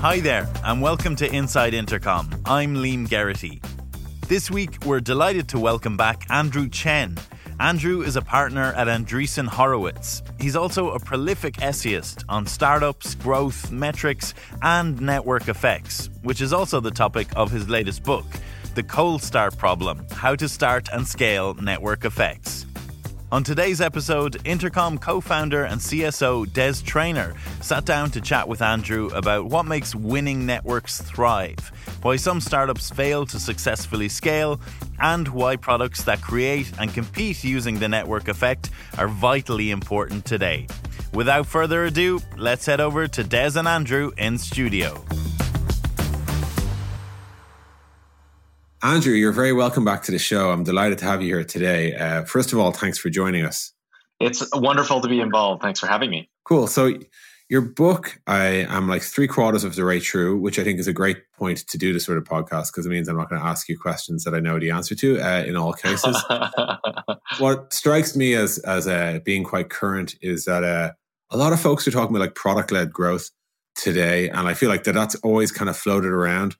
Hi there, and welcome to Inside Intercom. I'm Liam Geraghty. This week, we're delighted to welcome back Andrew Chen. Andrew is a partner at Andreessen Horowitz. He's also a prolific essayist on startups, growth, metrics, and network effects, which is also the topic of his latest book, The Cold Start Problem How to Start and Scale Network Effects. On today's episode, Intercom co founder and CSO Des Traynor sat down to chat with Andrew about what makes winning networks thrive, why some startups fail to successfully scale, and why products that create and compete using the network effect are vitally important today. Without further ado, let's head over to Des and Andrew in studio. Andrew, you're very welcome back to the show. I'm delighted to have you here today. Uh, first of all, thanks for joining us. It's wonderful to be involved. Thanks for having me. Cool. So, your book, I am like three quarters of the way through, which I think is a great point to do this sort of podcast because it means I'm not going to ask you questions that I know the answer to uh, in all cases. what strikes me as as uh, being quite current is that uh, a lot of folks are talking about like product led growth today, and I feel like that that's always kind of floated around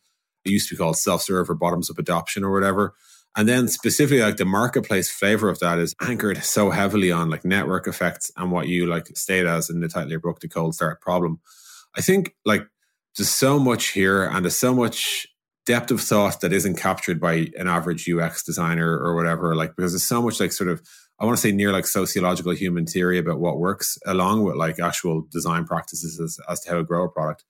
it used to be called self-serve or bottoms up adoption or whatever. And then specifically like the marketplace flavor of that is anchored so heavily on like network effects and what you like state as in the title of your book, The Cold Start Problem. I think like there's so much here and there's so much depth of thought that isn't captured by an average UX designer or whatever. Like because there's so much like sort of I want to say near like sociological human theory about what works along with like actual design practices as, as to how to grow a product.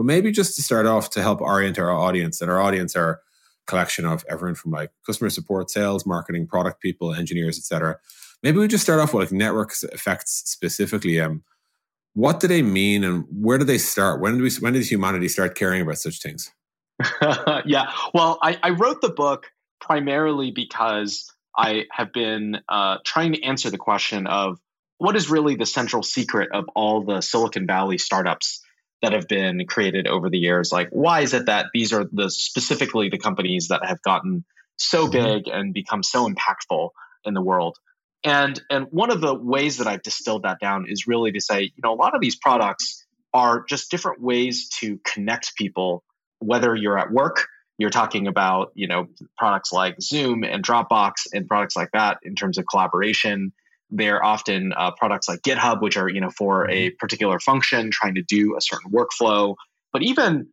But maybe just to start off to help orient our audience, and our audience are collection of everyone from like customer support, sales, marketing, product people, engineers, etc. Maybe we just start off with like network effects specifically. Um, what do they mean, and where do they start? When do we? When did humanity start caring about such things? yeah, well, I, I, wrote the book primarily because I have been uh, trying to answer the question of what is really the central secret of all the Silicon Valley startups that have been created over the years like why is it that these are the specifically the companies that have gotten so mm-hmm. big and become so impactful in the world and and one of the ways that i've distilled that down is really to say you know a lot of these products are just different ways to connect people whether you're at work you're talking about you know products like zoom and dropbox and products like that in terms of collaboration they're often uh, products like GitHub, which are you know for a mm-hmm. particular function trying to do a certain workflow. But even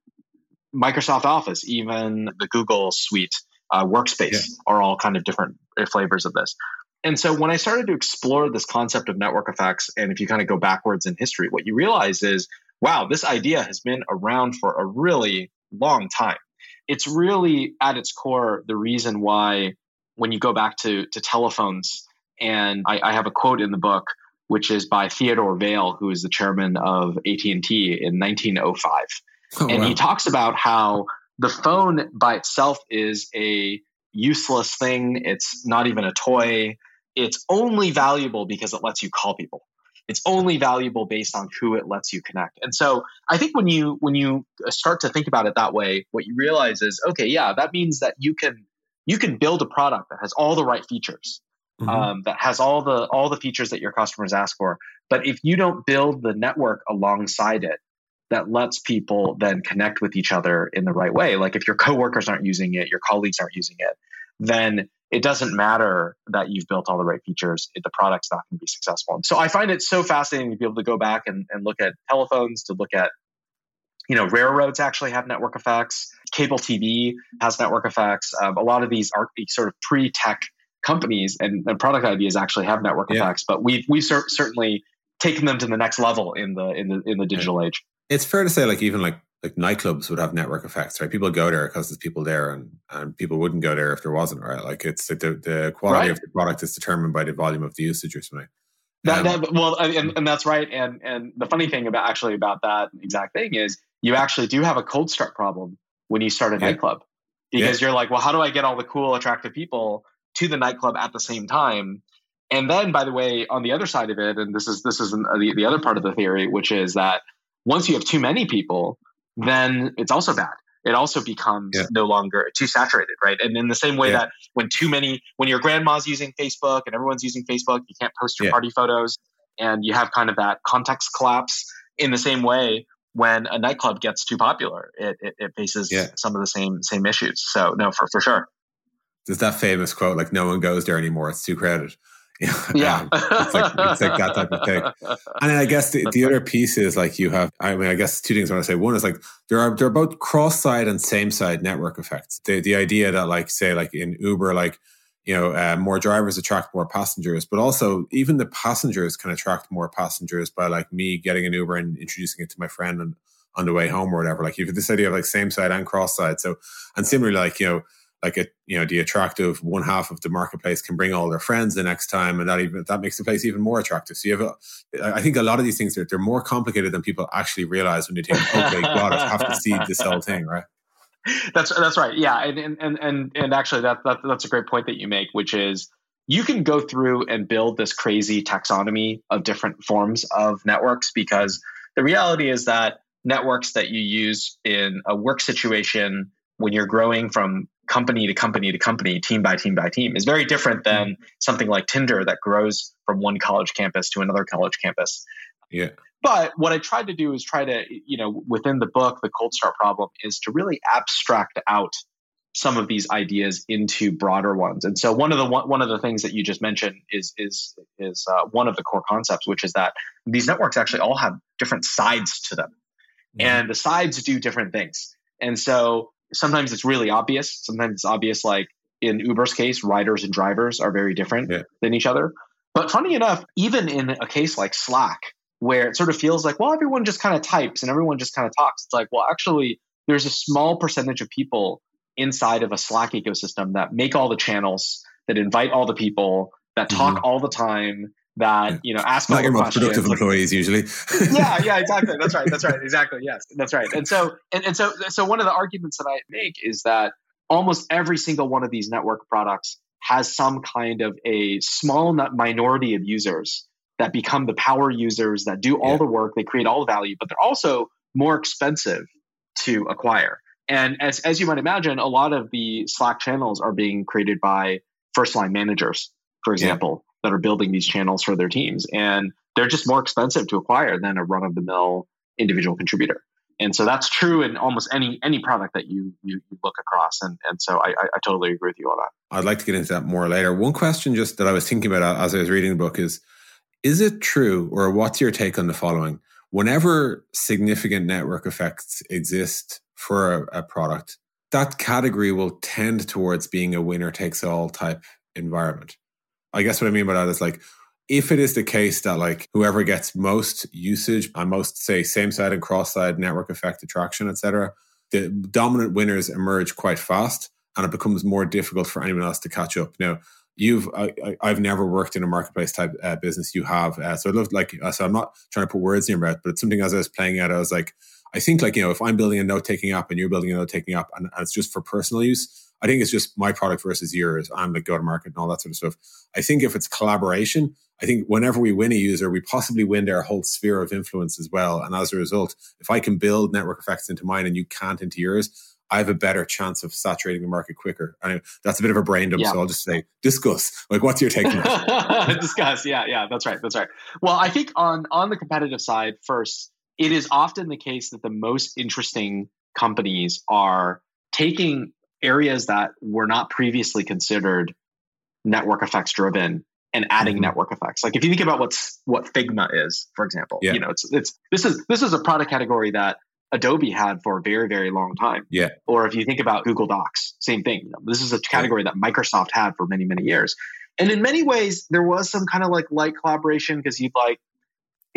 Microsoft Office, even the Google Suite, uh, Workspace yeah. are all kind of different uh, flavors of this. And so when I started to explore this concept of network effects, and if you kind of go backwards in history, what you realize is, wow, this idea has been around for a really long time. It's really at its core the reason why when you go back to to telephones and I, I, have a quote in the book, which is by Theodore Vail, who is the chairman of AT and T in 1905, oh, and wow. he talks about how the phone by itself is a useless thing. It's not even a toy. It's only valuable because it lets you call people. It's only valuable based on who it lets you connect. And so I think when you when you start to think about it that way, what you realize is, okay, yeah, that means that you can you can build a product that has all the right features mm-hmm. um, that has all the all the features that your customers ask for. But if you don't build the network alongside it that lets people then connect with each other in the right way, like if your coworkers aren't using it, your colleagues aren't using it, then it doesn't matter that you've built all the right features. It, the product's not going to be successful. And so I find it so fascinating to be able to go back and, and look at telephones, to look at you know, railroads actually have network effects. Cable TV has network effects. Um, a lot of these are sort of pre-tech companies and, and product ideas actually have network yeah. effects, but we've we've cer- certainly taken them to the next level in the in the in the digital age. It's fair to say, like even like like nightclubs would have network effects, right? People go there because there's people there, and and people wouldn't go there if there wasn't, right? Like it's the the quality right. of the product is determined by the volume of the usage or something. That, um, that, well, and, and that's right. And and the funny thing about actually about that exact thing is you actually do have a cold start problem when you start a yeah. nightclub because yeah. you're like, well, how do I get all the cool, attractive people to the nightclub at the same time. And then, by the way, on the other side of it, and this is this is uh, the, the other part of the theory, which is that once you have too many people, then it's also bad. It also becomes yeah. no longer too saturated, right? And in the same way yeah. that when too many, when your grandma's using Facebook and everyone's using Facebook, you can't post your yeah. party photos, and you have kind of that context collapse. In the same way, when a nightclub gets too popular, it, it, it faces some of the same same issues. So no, for for sure. There's that famous quote like, "No one goes there anymore; it's too crowded." yeah, it's, like, it's like that type of thing. And I guess the, the other piece is like you have. I mean, I guess two things I want to say. One is like there are there are both cross side and same side network effects. The the idea that like say like in Uber like you know, uh, more drivers attract more passengers, but also even the passengers can attract more passengers by like me getting an Uber and introducing it to my friend on, on the way home or whatever. Like you have this idea of like same side and cross side. So, and similarly, like, you know, like a, you know, the attractive one half of the marketplace can bring all their friends the next time. And that even, that makes the place even more attractive. So you have, a, I think a lot of these things, are, they're more complicated than people actually realize when they think, oh, okay, God, I have to see this whole thing, right? that's that's right. Yeah, and and and and actually, that, that that's a great point that you make, which is you can go through and build this crazy taxonomy of different forms of networks because the reality is that networks that you use in a work situation when you're growing from company to company to company, team by team by team, is very different than mm-hmm. something like Tinder that grows from one college campus to another college campus. Yeah. But what I tried to do is try to, you know, within the book, the cold start problem is to really abstract out some of these ideas into broader ones. And so one of the one of the things that you just mentioned is is is uh, one of the core concepts, which is that these networks actually all have different sides to them, mm-hmm. and the sides do different things. And so sometimes it's really obvious. Sometimes it's obvious, like in Uber's case, riders and drivers are very different yeah. than each other. But funny enough, even in a case like Slack, where it sort of feels like, well, everyone just kind of types and everyone just kind of talks. It's like, well, actually, there's a small percentage of people inside of a Slack ecosystem that make all the channels, that invite all the people, that talk mm-hmm. all the time, that yeah. you know ask all the most productive employees usually. yeah, yeah, exactly. That's right. That's right. Exactly. Yes, that's right. And so, and, and so, so one of the arguments that I make is that almost every single one of these network products has some kind of a small minority of users that become the power users that do all yeah. the work, they create all the value, but they're also more expensive to acquire. And as, as you might imagine, a lot of the Slack channels are being created by first line managers, for example, yeah. That are building these channels for their teams. And they're just more expensive to acquire than a run of the mill individual contributor. And so that's true in almost any any product that you you, look across. And and so I, I, totally agree with you on that. I'd like to get into that more later. One question just that I was thinking about uh, as I was reading the book is is it true, or what's your take on the following? Whenever significant network effects exist for a, a product, that category will tend towards being a winner takes all type environment. I guess what I mean by that is like, if it is the case that like whoever gets most usage and most say same side and cross side network effect attraction, etc., the dominant winners emerge quite fast and it becomes more difficult for anyone else to catch up. Now, you've I, have never worked in a marketplace type uh, business you have uh, so i love like uh, so i'm not trying to put words in your mouth but it's something as i was playing out i was like i think like you know if i'm building a note taking app and you're building a note taking app and, and, it's just for personal use i think it's just my product versus yours i'm like go to market and all that sort of stuff i think if it's collaboration i think whenever we win a user we possibly win their whole sphere of influence as well and as a result if i can build network effects into mine and you can't into yours I have a better chance of saturating the market quicker. And that's a bit of a brain dump. Yeah. So I'll just say, discuss. Like, what's your take on that? discuss. Yeah, yeah, that's right. That's right. Well, I think on on the competitive side, first, it is often the case that the most interesting companies are taking areas that were not previously considered network effects driven and adding mm-hmm. network effects. Like if you think about what's what Figma is, for example, yeah. you know, it's it's this is this is a product category that Adobe had for a very, very long time. Yeah. Or if you think about Google Docs, same thing. This is a category that Microsoft had for many, many years. And in many ways, there was some kind of like light collaboration because you'd like,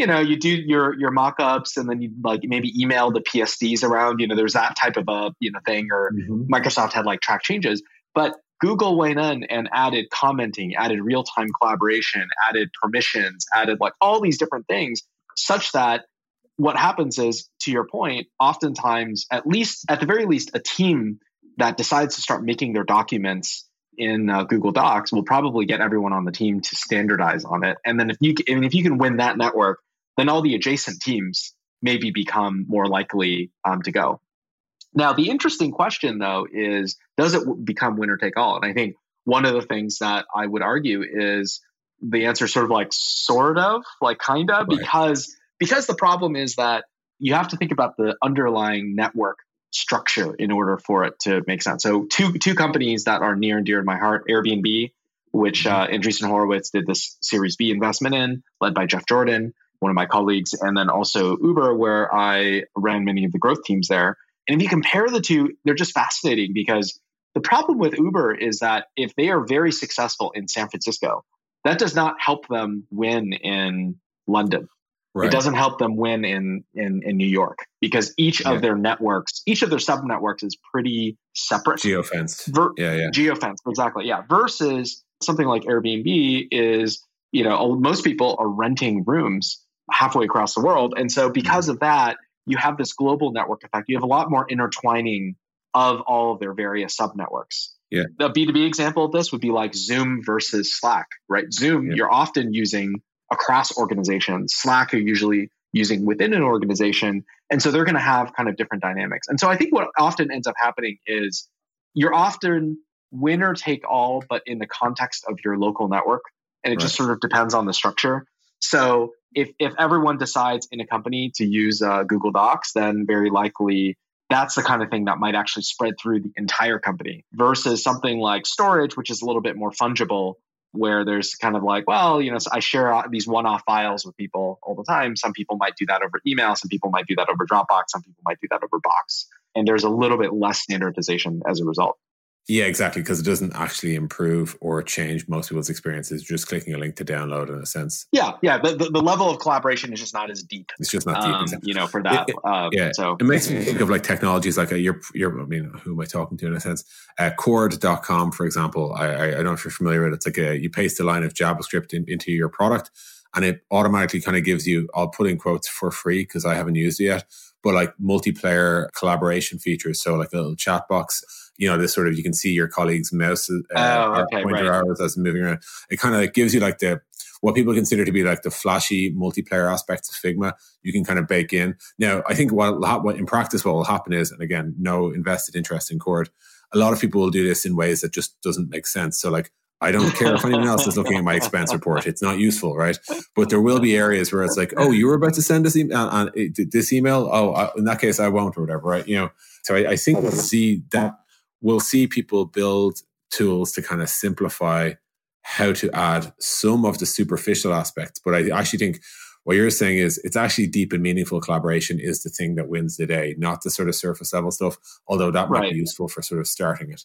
you know, you do your your mock-ups and then you like maybe email the PSDs around. You know, there's that type of a you know thing. Or mm-hmm. Microsoft had like track changes, but Google went in and added commenting, added real-time collaboration, added permissions, added like all these different things, such that what happens is, to your point, oftentimes, at least at the very least, a team that decides to start making their documents in uh, Google Docs will probably get everyone on the team to standardize on it. And then if you mean, if you can win that network, then all the adjacent teams maybe become more likely um, to go. Now, the interesting question though is, does it become winner take all? And I think one of the things that I would argue is the answer sort of like sort of like kind of right. because because the problem is that you have to think about the underlying network structure in order for it to make sense. So two two companies that are near and dear to my heart: Airbnb, which mm-hmm. uh, Andreessen Horowitz did this Series B investment in, led by Jeff Jordan, one of my colleagues, and then also Uber, where I ran many of the growth teams there. And if you compare the two, they're just fascinating because the problem with Uber is that if they are very successful in San Francisco, that does not help them win in London. Right. It doesn't help them win in, in, in New York because each yeah. of their networks, each of their sub networks is pretty separate. Geofenced. Ver- yeah, yeah. Geofenced, exactly. Yeah. Versus something like Airbnb is, you know, most people are renting rooms halfway across the world. And so because mm-hmm. of that, you have this global network effect. You have a lot more intertwining of all of their various sub networks. Yeah. The B2B example of this would be like Zoom versus Slack, right? Zoom, yeah. you're often using across organizations. Slack you're usually using within an organization. And so they're going to have kind of different dynamics. And so I think what often ends up happening is you're often winner take all, but in the context of your local network. And it right. just sort of depends on the structure. So if, if everyone decides in a company to use uh, Google Docs, then very likely that's the kind of thing that might actually spread through the entire company versus something like storage, which is a little bit more fungible where there's kind of like, well, you know, I share these one-off files with people all the time. Some people might do that over email. Some people might do that over Dropbox. Some people might do that over Box. And there's a little bit less standardization as a result. Yeah, exactly. Because it doesn't actually improve or change most people's experiences. Just clicking a link to download, in a sense. Yeah, yeah. The, the, the level of collaboration is just not as deep. It's just not deep. Um, exactly. You know, for that. It, it, um, yeah. So it makes me think of like technologies like a, you're, you're, I mean, who am I talking to in a sense? Uh, Cord.com, for example. I, I, I don't know if you're familiar with it. It's like a, you paste a line of JavaScript in, into your product and it automatically kind of gives you, I'll put in quotes for free because I haven't used it yet, but like multiplayer collaboration features. So like a little chat box you know, this sort of you can see your colleagues' mouse uh, oh, okay, pointer right. arrows as moving around. It kind of like gives you like the what people consider to be like the flashy multiplayer aspects of Figma. You can kind of bake in. Now, I think what, what in practice what will happen is, and again, no invested interest in Cord. A lot of people will do this in ways that just doesn't make sense. So like I don't care if anyone else is looking at my expense report. It's not useful, right? But there will be areas where it's like, oh, you were about to send this, e- uh, uh, this email. Oh, I, in that case, I won't, or whatever, right? You know. So I, I think we'll see that we'll see people build tools to kind of simplify how to add some of the superficial aspects. But I actually think what you're saying is it's actually deep and meaningful collaboration is the thing that wins the day, not the sort of surface level stuff, although that might right. be useful for sort of starting it.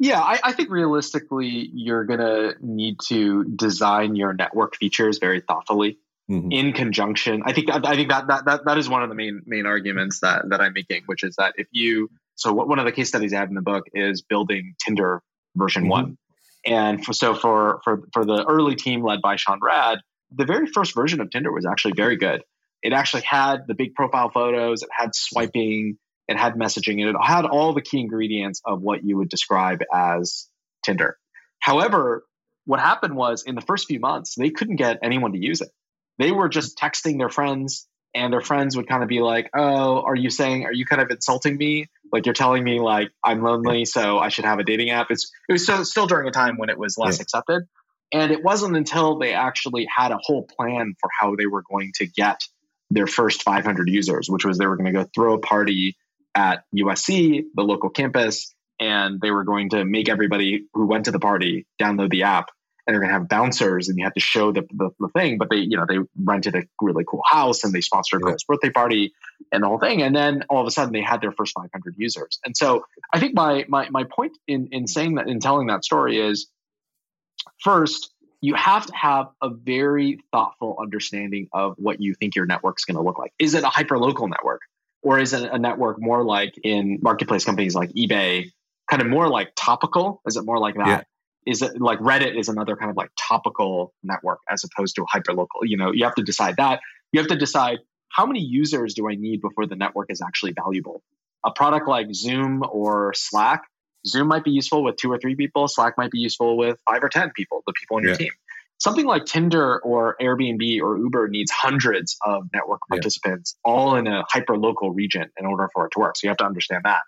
Yeah, I, I think realistically, you're going to need to design your network features very thoughtfully. Mm-hmm. in conjunction. I think I think that, that that that is one of the main main arguments that that I'm making, which is that if you so what, one of the case studies I have in the book is building Tinder version mm-hmm. one. And for, so for, for, for the early team led by Sean Rad, the very first version of Tinder was actually very good. It actually had the big profile photos, it had swiping, it had messaging, and it had all the key ingredients of what you would describe as Tinder. However, what happened was in the first few months, they couldn't get anyone to use it. They were just texting their friends, and their friends would kind of be like, "Oh, are you saying? Are you kind of insulting me? Like you're telling me like I'm lonely, so I should have a dating app?" It's it was so, still during a time when it was less yeah. accepted, and it wasn't until they actually had a whole plan for how they were going to get their first 500 users, which was they were going to go throw a party at USC, the local campus, and they were going to make everybody who went to the party download the app. And they're going to have bouncers and you have to show the, the, the, thing but they you know they rented a really cool house and they sponsored a girl's birthday party and the whole thing. And then all of a sudden they had their first 500 users. And so i think my my, my point in in saying that in telling that story is first you have to have a very thoughtful understanding of what you think your network's going to look like. Is it a hyper local network or is it a network more like in marketplace companies like ebay kind of more like topical is it more like that yeah is it like Reddit is another kind of like topical network as opposed to hyper local. You know, you have to decide that. You have to decide how many users do I need before the network is actually valuable. A product like Zoom or Slack, Zoom might be useful with two or three people. Slack might be useful with five or ten people, the people on your team. Something like Tinder or Airbnb or Uber needs hundreds of network participants, yeah. all in a hyper local region, in order for it to work. So you have to understand that.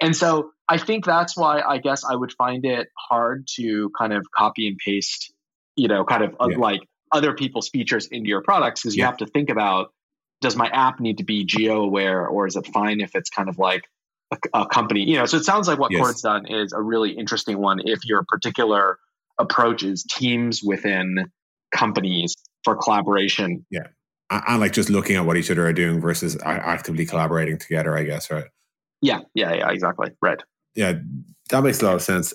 And so I think that's why I guess I would find it hard to kind of copy and paste, you know, kind of uh, yeah. like other people's features into your products because you have to think about does my app need to be geo aware or is it fine if it's kind of like a, a company? You know, so it sounds like what yes. Cord's done is a really interesting one if your particular approach is teams within companies for collaboration. Yeah. And like just looking at what each other are doing versus actively collaborating together, I guess, right? Yeah, yeah, yeah, exactly. Right. Yeah, that makes a lot of sense.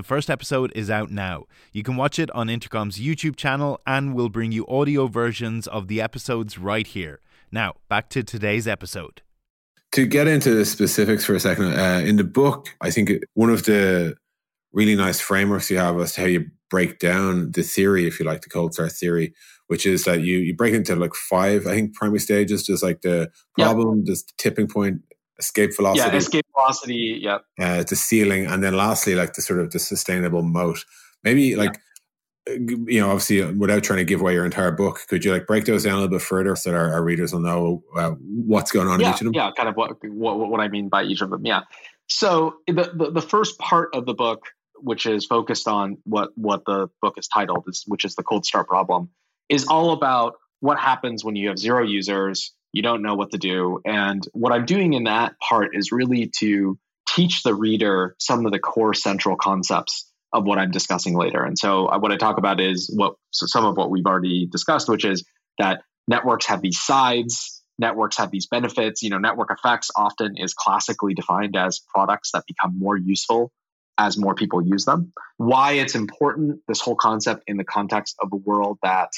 The first episode is out now. You can watch it on Intercom's YouTube channel and we'll bring you audio versions of the episodes right here. Now, back to today's episode. To get into the specifics for a second, uh, in the book, I think one of the really nice frameworks you have as to how you break down the theory, if you like, the cold start theory, which is that you you break it into like five, I think, primary stages, just like the problem, yep. the tipping point, escape velocity. Yeah, escape velocity. Yeah. Uh, the ceiling, and then lastly, like the sort of the sustainable moat. Maybe like. Yeah. You know, obviously, without trying to give away your entire book, could you like break those down a little bit further so that our, our readers will know uh, what's going on yeah, in each of them? Yeah, kind of what, what what I mean by each of them. Yeah. So the, the the first part of the book, which is focused on what what the book is titled, is which is the cold start problem, is all about what happens when you have zero users you don't know what to do. And what I'm doing in that part is really to teach the reader some of the core central concepts of what I'm discussing later. And so uh, what I talk about is what so some of what we've already discussed, which is that networks have these sides, networks have these benefits. You know, network effects often is classically defined as products that become more useful as more people use them. Why it's important, this whole concept in the context of a world that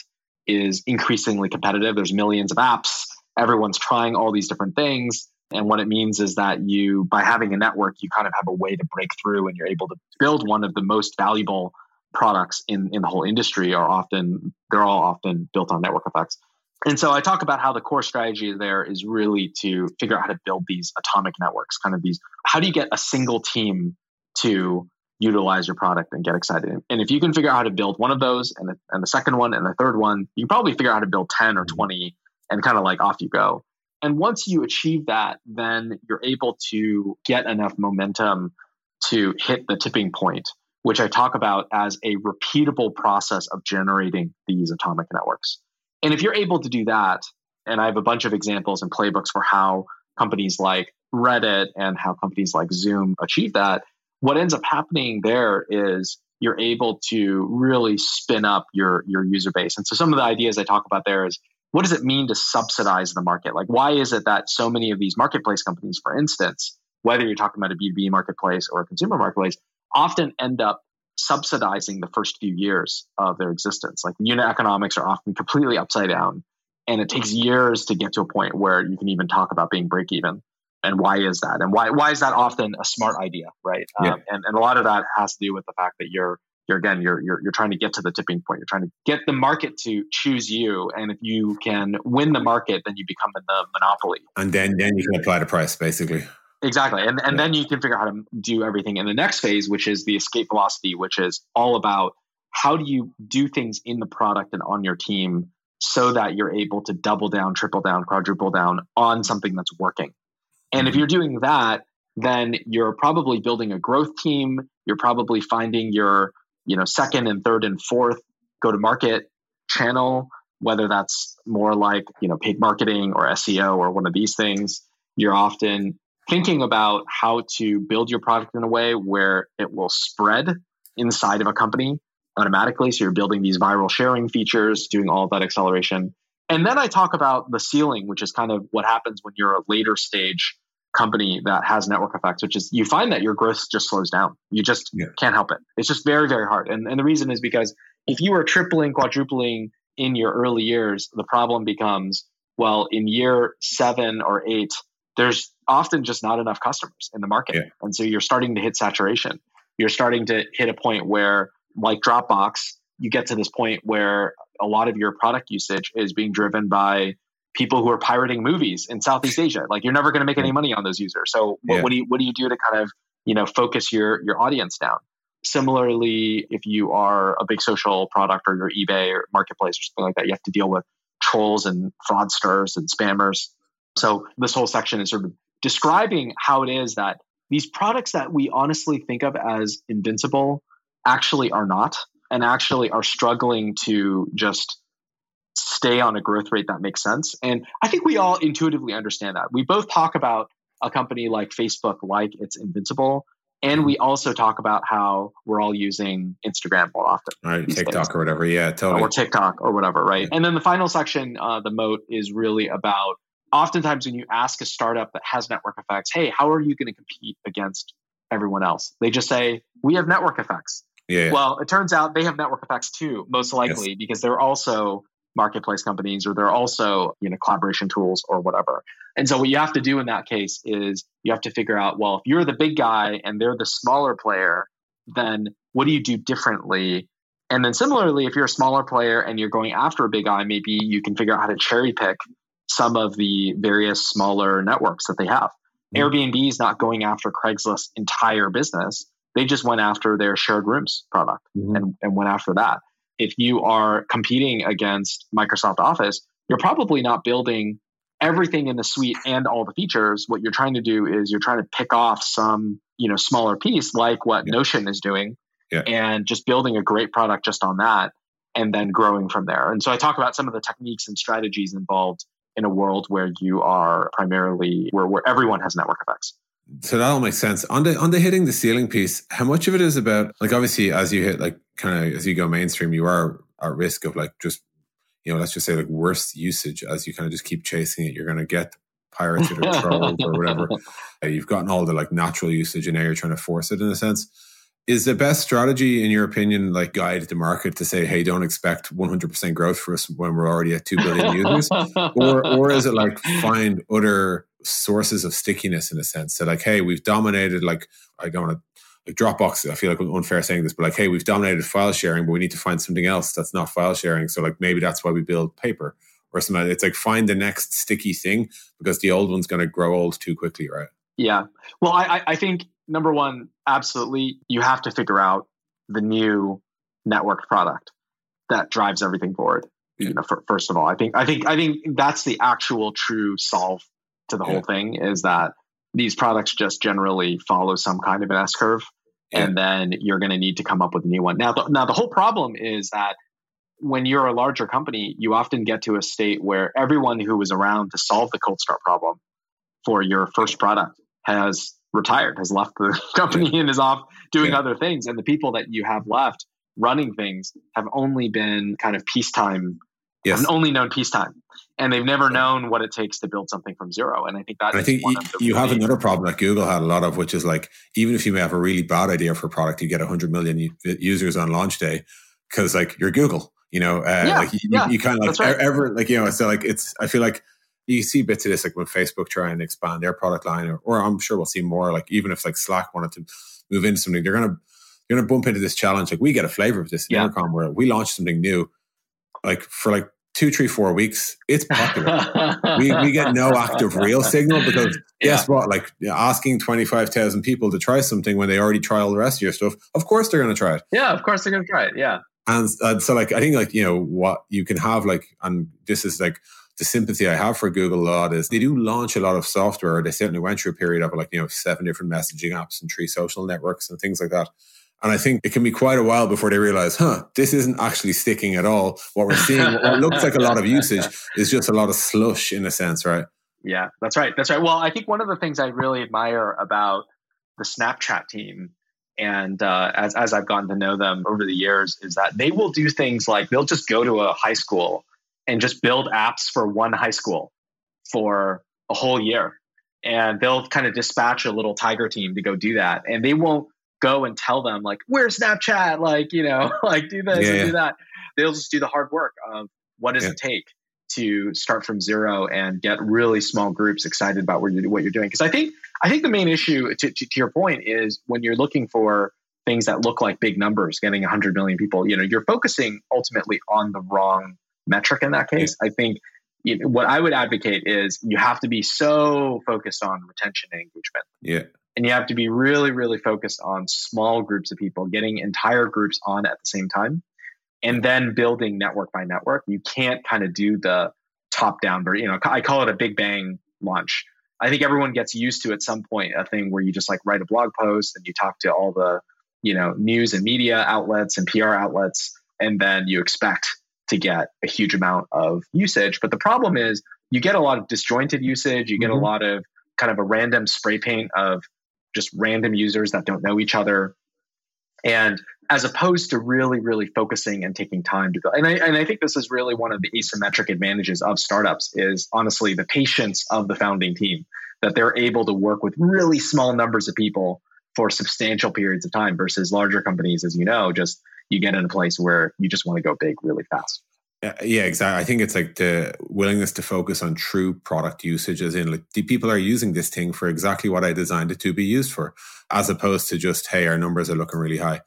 is increasingly competitive. There's millions of apps everyone's trying all these different things. And what it means is that you, by having a network, you kind of have a way to break through and you're able to build one of the most valuable products in, in the whole industry are often, they're all often built on network effects. And so I talk about how the core strategy there is really to figure out how to build these atomic networks, kind of these, how do you get a single team to utilize your product and get excited? And if you can figure out how to build one of those and the, and the second one and the third one, you can probably figure out how to build 10 or 20 and kind of like off you go. And once you achieve that, then you're able to get enough momentum to hit the tipping point, which I talk about as a repeatable process of generating these atomic networks. And if you're able to do that, and I have a bunch of examples and playbooks for how companies like Reddit and how companies like Zoom achieve that, what ends up happening there is you're able to really spin up your your user base. And so some of the ideas I talk about there is what does it mean to subsidize the market? Like, why is it that so many of these marketplace companies, for instance, whether you're talking about a B2B marketplace or a consumer marketplace, often end up subsidizing the first few years of their existence? Like, the unit economics are often completely upside down. And it takes years to get to a point where you can even talk about being break even. And why is that? And why, why is that often a smart idea, right? Yeah. Um, and, and a lot of that has to do with the fact that you're you're again you're, you're you're trying to get to the tipping point you're trying to get the market to choose you and if you can win the market then you become in the monopoly and then then you can apply the price basically exactly and and yeah. then you can figure out how to do everything in the next phase which is the escape velocity which is all about how do you do things in the product and on your team so that you're able to double down, triple down, quadruple down on something that's working. And if mm-hmm. you're doing that, then you're probably building a growth team. You're probably finding your, you know, second and third and fourth go to market channel, whether that's more like, you know, paid marketing or SEO or one of these things. You're often thinking about how to build your product in a way where it will spread inside of a company automatically. So you're building these viral sharing features, doing all that acceleration. And then I talk about the ceiling, which is kind of what happens when you're a later stage company that has network effects, which is you find that your growth just slows down. You just yeah. can't help it. It's just very, very hard. And, and the reason is because if you are tripling, quadrupling in your early years, the problem becomes well, in year seven or eight, there's often just not enough customers in the market. Yeah. And so you're starting to hit saturation. You're starting to hit a point where like Dropbox, you get to this point where a lot of your product usage is being driven by people who are pirating movies in Southeast Asia. Like you're never going to make any money on those users. So what, yeah. what, do you what do you do to kind of you know focus your your audience down? Similarly, if you are a big social product or your eBay or marketplace or something like that, you have to deal with trolls and fraudsters and spammers. So this whole section is sort of describing how it is that these products that we honestly think of as invincible actually are not and actually are struggling to just stay on a growth rate that makes sense. And I think we all intuitively understand that. We both talk about a company like Facebook like it's invincible. And we also talk about how we're all using Instagram more often. Right, TikTok days. or whatever. Yeah, totally. Or TikTok or whatever, right? Yeah. And then the final section, uh, the moat, is really about oftentimes when you ask a startup that has network effects, hey, how are you going to compete against everyone else? They just say, we have network effects. Yeah. Well, it turns out they have network effects too, most likely, yes. because they're also marketplace companies or they're also, you know, collaboration tools or whatever. And so what you have to do in that case is you have to figure out, well, if you're the big guy and they're the smaller player, then what do you do differently? And then similarly, if you're a smaller player and you're going after a big guy, maybe you can figure out how to cherry pick some of the various smaller networks that they have. Mm-hmm. Airbnb is not going after Craigslist's entire business. They just went after their shared rooms product mm-hmm. and, and went after that. If you are competing against Microsoft Office, you're probably not building everything in the suite and all the features. What you're trying to do is you're trying to pick off some, you know, smaller piece like what yeah. Notion is doing yeah. and just building a great product just on that and then growing from there. And so I talk about some of the techniques and strategies involved in a world where you are primarily where, where everyone has network effects. So that all makes sense. On the on the hitting the ceiling piece, how much of it is about like obviously as you hit like kind of as you go mainstream, you are at risk of like just you know let's just say like worse usage as you kind of just keep chasing it. You're going to get pirates or trolled or whatever. Uh, you've gotten all the like natural usage, and now you're trying to force it in a sense. Is the best strategy, in your opinion, like guide the market to say, "Hey, don't expect 100% growth for us when we're already at two billion users," or or is it like find other sources of stickiness in a sense. So like, hey, we've dominated like I don't want to like Dropbox. I feel like I'm unfair saying this, but like, hey, we've dominated file sharing, but we need to find something else that's not file sharing. So like maybe that's why we build paper or something. It's like find the next sticky thing because the old one's going to grow old too quickly, right? Yeah. Well, I, I think number one, absolutely, you have to figure out the new network product that drives everything forward. Yeah. You know, for, first of all, I think I think I think that's the actual true solve to the yeah. whole thing is that these products just generally follow some kind of an S curve, yeah. and then you're going to need to come up with a new one. Now, the, now the whole problem is that when you're a larger company, you often get to a state where everyone who was around to solve the cold start problem for your first product has retired, has left the company yeah. and is off doing other things, and the people that you have left running things have only been kind of peacetime yes. have only known peacetime and they've never known what it takes to build something from zero. And I think that I think you, you have another problem that Google had a lot of, which is like even if you may have a really bad idea for a product, you get 100 million users on launch day because like you're Google, you know, uh, yeah, like you, yeah, you, kind of like right. ever like you know, so like it's I feel like you see bits of this like when Facebook try and expand their product line, or, or I'm sure we'll see more. Like even if like Slack wanted to move into something, they're gonna they're gonna bump into this challenge. Like we get a flavor of this in yeah. Intercom where we launch something new, like for like two, three, four weeks, it's popular. we, we get no active real signal because yeah. guess what? Like asking 25,000 people to try something when they already try all the rest of your stuff, of course they're going to try it. Yeah, of course they're going to try it. Yeah. And, and so, like, I think, like, you know, what you can have, like, and this is like the sympathy I have for Google a lot is they do launch a lot of software. They certainly went through a period of like, you know, seven different messaging apps and three social networks and things like that. And I think it can be quite a while before they realize, huh, this isn't actually sticking at all. What we're seeing, what looks like a lot of usage, is just a lot of slush in a sense, right? Yeah, that's right. That's right. Well, I think one of the things I really admire about the Snapchat team, and uh, as as I've gotten to know them over the years, is that they will do things like they'll just go to a high school and just build apps for one high school for a whole year, and they'll kind of dispatch a little tiger team to go do that, and they won't go and tell them like where's Snapchat, like you know, like do this yeah, and do that. They'll just do the hard work of what does it take to start from zero and get really small groups excited about what you're, what you're doing. Because I think I think the main issue to, to, to, your point is when you're looking for things that look like big numbers, getting 100 million people, you know, you're focusing ultimately on the wrong metric in that case. I think you know, what I would advocate is you have to be so focused on retention and engagement. Yeah. And you have to be really, really focused on small groups of people, getting entire groups on at the same time, and then building network by network. You can't kind of do the top down, you know, I call it a big bang launch. I think everyone gets used to at some point a thing where you just like write a blog post and you talk to all the, you know, news and media outlets and PR outlets, and then you expect to get a huge amount of usage. But the problem is you get a lot of disjointed usage, you get mm-hmm. a lot of kind of a random spray paint of just random users that don't know each other. And as opposed to really, really focusing and taking time to build. And I, and I think this is really one of the asymmetric advantages of startups is honestly the patience of the founding team that they're able to work with really small numbers of people for substantial periods of time versus larger companies, as you know, just you get in a place where you just want to go big really fast. Yeah, exactly. I think it's like the willingness to focus on true product usage, as in like the people are using this thing for exactly what I designed it to be used for, as opposed to just, hey, our numbers are looking really high.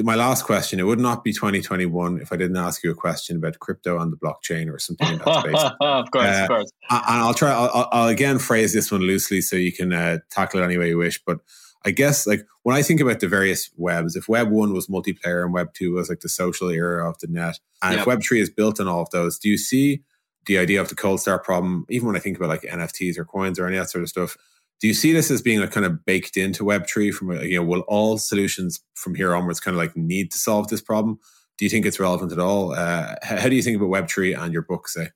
My last question, it would not be 2021 if I didn't ask you a question about crypto on the blockchain or something in that space. of course, uh, of course. And I'll try, I'll, I'll, again phrase this one loosely so you can uh, tackle it any way you wish. But I guess like when I think about the various webs, if web one was multiplayer and web two was like the social era of the net, and yep. if web three is built on all of those, do you see the idea of the cold start problem, even when I think about like NFTs or coins or any of that sort of stuff? Do you see this as being like kind of baked into Web3 from, you know, will all solutions from here onwards kind of like need to solve this problem? Do you think it's relevant at all? Uh, how do you think about Web3 and your book, say?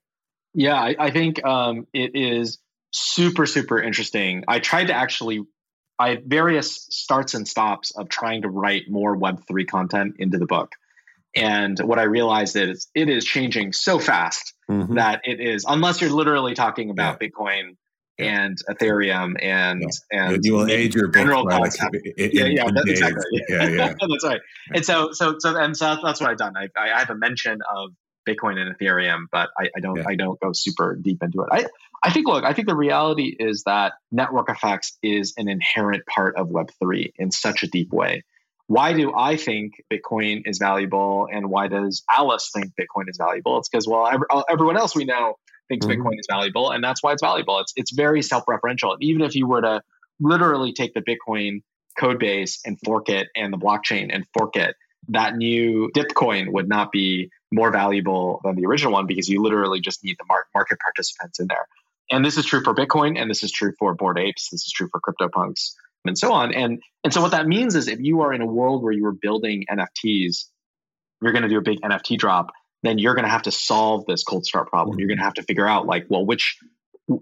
Yeah, I, I think um, it is super, super interesting. I tried to actually I had various starts and stops of trying to write more Web3 content into the book. And what I realized is it is changing so fast mm-hmm. that it is, unless you're literally talking about yeah. Bitcoin and Ethereum and yeah. and you will age your general right, concept. yeah, yeah, that's exactly. Yeah, yeah. that's right. And so, so, so, and so that's what I've done. I, I have a mention of Bitcoin and Ethereum, but I, I don't, yeah. I don't go super deep into it. I, I think, look, I think the reality is that network effects is an inherent part of Web3 in such a deep way. Why do I think Bitcoin is valuable and why does Alice think Bitcoin is valuable? It's because, well, uh, everyone else we know thinks mm-hmm. Bitcoin is valuable and that's why it's valuable. It's, it's very self referential. Even if you were to literally take the Bitcoin code base and fork it and the blockchain and fork it, that new dip coin would not be more valuable than the original one because you literally just need the market participants in there. And this is true for Bitcoin, and this is true for Bored Apes. This is true for CryptoPunks, and so on. And and so what that means is, if you are in a world where you are building NFTs, you're going to do a big NFT drop. Then you're going to have to solve this cold start problem. You're going to have to figure out like, well, which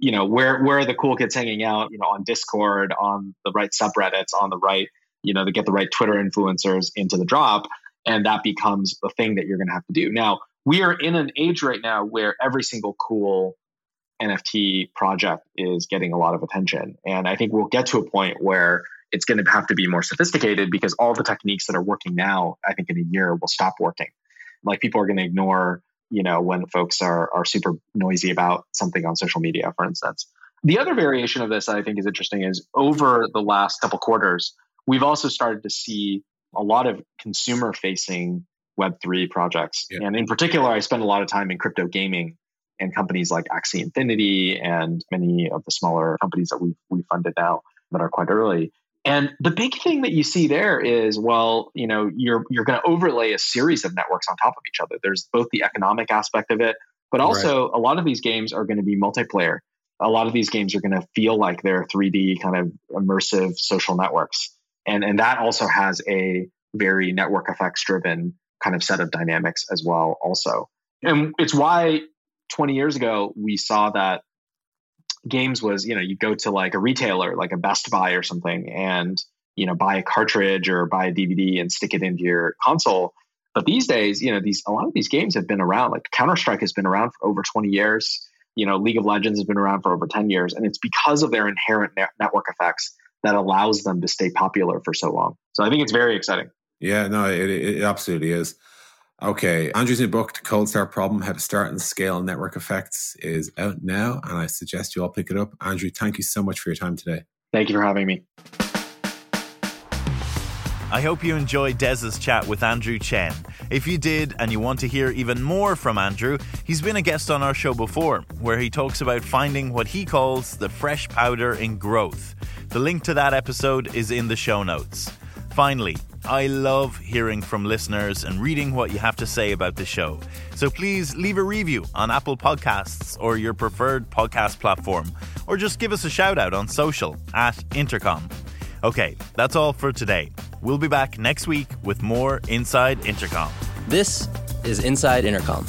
you know where where are the cool kids hanging out? You know, on Discord, on the right subreddits, on the right you know to get the right Twitter influencers into the drop, and that becomes the thing that you're going to have to do. Now we are in an age right now where every single cool NFT project is getting a lot of attention. And I think we'll get to a point where it's going to have to be more sophisticated because all the techniques that are working now, I think in a year will stop working. Like people are going to ignore, you know, when folks are are super noisy about something on social media, for instance. The other variation of this I think is interesting is over the last couple quarters, we've also started to see a lot of consumer facing Web3 projects. Yeah. And in particular, I spend a lot of time in crypto gaming and companies like Axie Infinity and many of the smaller companies that we've, we funded now that are quite early. And the big thing that you see there is, well, you know, you're you're going to overlay a series of networks on top of each other. There's both the economic aspect of it, but also right. a lot of these games are going to be multiplayer. A lot of these games are going to feel like they're 3D kind of immersive social networks, and and that also has a very network effects driven kind of set of dynamics as well. Also, and it's why 20 years ago we saw that games was you know you go to like a retailer like a best buy or something and you know buy a cartridge or buy a dvd and stick it into your console. But these days you know these a lot of these games have been around like counter-strike has been around for over 20 years. You know league of legends has been around for over 10 years. And it's because of their inherent ne- network effects that allows them to stay popular for so long so i think it's very exciting yeah no it, it absolutely is Okay, Andrew's new book, The Cold Start Problem How to Start and Scale Network Effects, is out now, and I suggest you all pick it up. Andrew, thank you so much for your time today. Thank you for having me. I hope you enjoyed Des's chat with Andrew Chen. If you did and you want to hear even more from Andrew, he's been a guest on our show before, where he talks about finding what he calls the fresh powder in growth. The link to that episode is in the show notes. Finally, I love hearing from listeners and reading what you have to say about the show. So please leave a review on Apple Podcasts or your preferred podcast platform, or just give us a shout out on social at Intercom. Okay, that's all for today. We'll be back next week with more Inside Intercom. This is Inside Intercom.